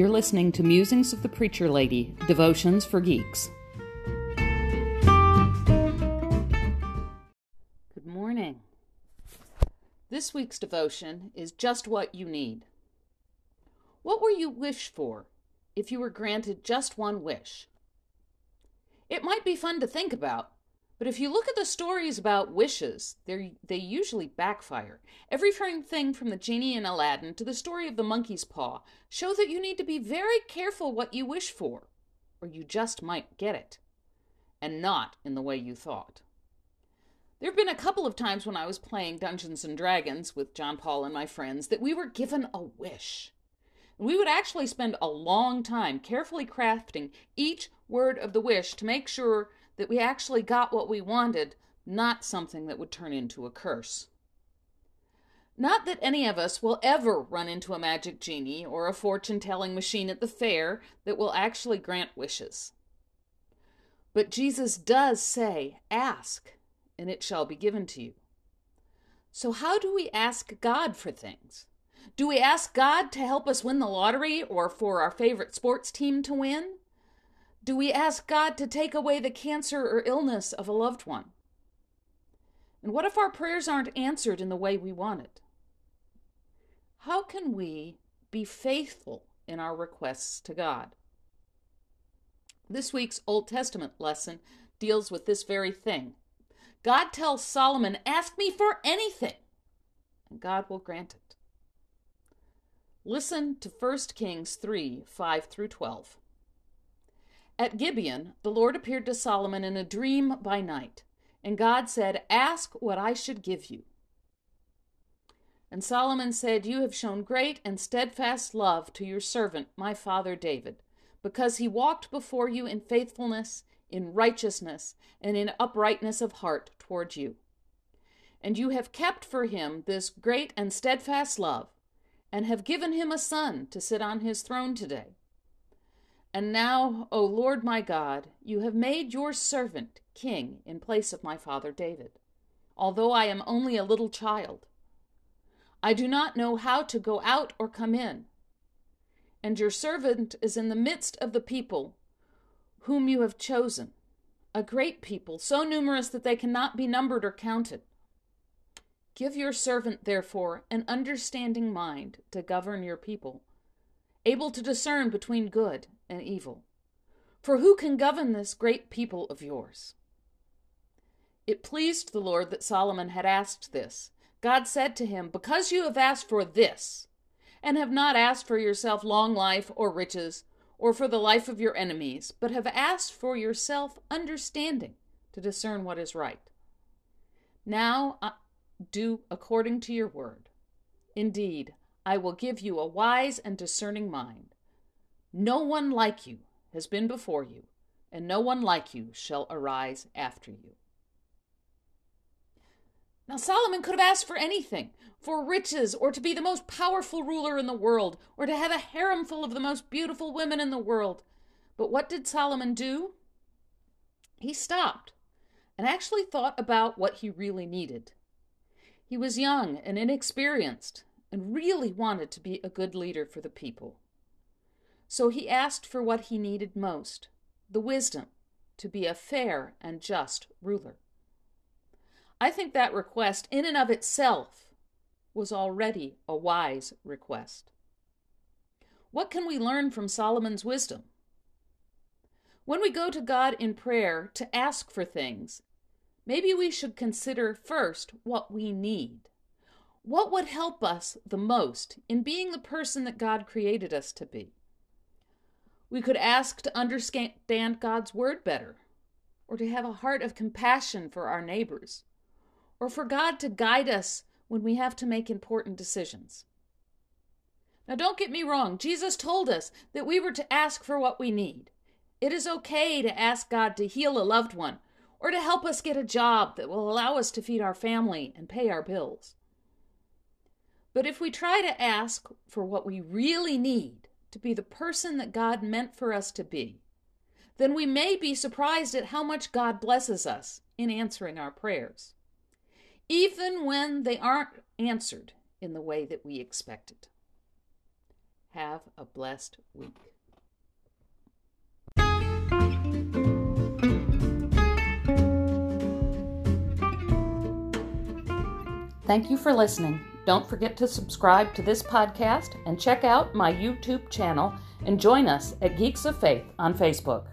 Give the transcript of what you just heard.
You're listening to Musings of the Preacher Lady Devotions for Geeks. Good morning. This week's devotion is just what you need. What will you wish for if you were granted just one wish? It might be fun to think about, but if you look at the stories about wishes, they usually backfire. Everything from the genie in Aladdin to the story of the monkey's paw show that you need to be very careful what you wish for, or you just might get it, and not in the way you thought. There have been a couple of times when I was playing Dungeons and Dragons with John Paul and my friends that we were given a wish. We would actually spend a long time carefully crafting each word of the wish to make sure that we actually got what we wanted, not something that would turn into a curse. Not that any of us will ever run into a magic genie or a fortune telling machine at the fair that will actually grant wishes. But Jesus does say, Ask, and it shall be given to you. So, how do we ask God for things? Do we ask God to help us win the lottery or for our favorite sports team to win? Do we ask God to take away the cancer or illness of a loved one? And what if our prayers aren't answered in the way we want it? How can we be faithful in our requests to God? This week's Old Testament lesson deals with this very thing. God tells Solomon, Ask me for anything, and God will grant it. Listen to 1 Kings 3 5 through 12. At Gibeon, the Lord appeared to Solomon in a dream by night, and God said, Ask what I should give you. And Solomon said, You have shown great and steadfast love to your servant, my father David, because he walked before you in faithfulness, in righteousness, and in uprightness of heart toward you. And you have kept for him this great and steadfast love, and have given him a son to sit on his throne today. And now, O Lord my God, you have made your servant king in place of my father David, although I am only a little child. I do not know how to go out or come in. And your servant is in the midst of the people whom you have chosen, a great people, so numerous that they cannot be numbered or counted. Give your servant, therefore, an understanding mind to govern your people, able to discern between good and evil. For who can govern this great people of yours? It pleased the Lord that Solomon had asked this. God said to him, Because you have asked for this, and have not asked for yourself long life or riches, or for the life of your enemies, but have asked for yourself understanding to discern what is right. Now uh, do according to your word. Indeed, I will give you a wise and discerning mind. No one like you has been before you, and no one like you shall arise after you. Now, Solomon could have asked for anything for riches, or to be the most powerful ruler in the world, or to have a harem full of the most beautiful women in the world. But what did Solomon do? He stopped and actually thought about what he really needed. He was young and inexperienced and really wanted to be a good leader for the people. So he asked for what he needed most the wisdom to be a fair and just ruler. I think that request, in and of itself, was already a wise request. What can we learn from Solomon's wisdom? When we go to God in prayer to ask for things, maybe we should consider first what we need. What would help us the most in being the person that God created us to be? We could ask to understand God's word better, or to have a heart of compassion for our neighbors, or for God to guide us when we have to make important decisions. Now, don't get me wrong, Jesus told us that we were to ask for what we need. It is okay to ask God to heal a loved one or to help us get a job that will allow us to feed our family and pay our bills. But if we try to ask for what we really need, to be the person that God meant for us to be, then we may be surprised at how much God blesses us in answering our prayers, even when they aren't answered in the way that we expected. Have a blessed week. Thank you for listening. Don't forget to subscribe to this podcast and check out my YouTube channel and join us at Geeks of Faith on Facebook.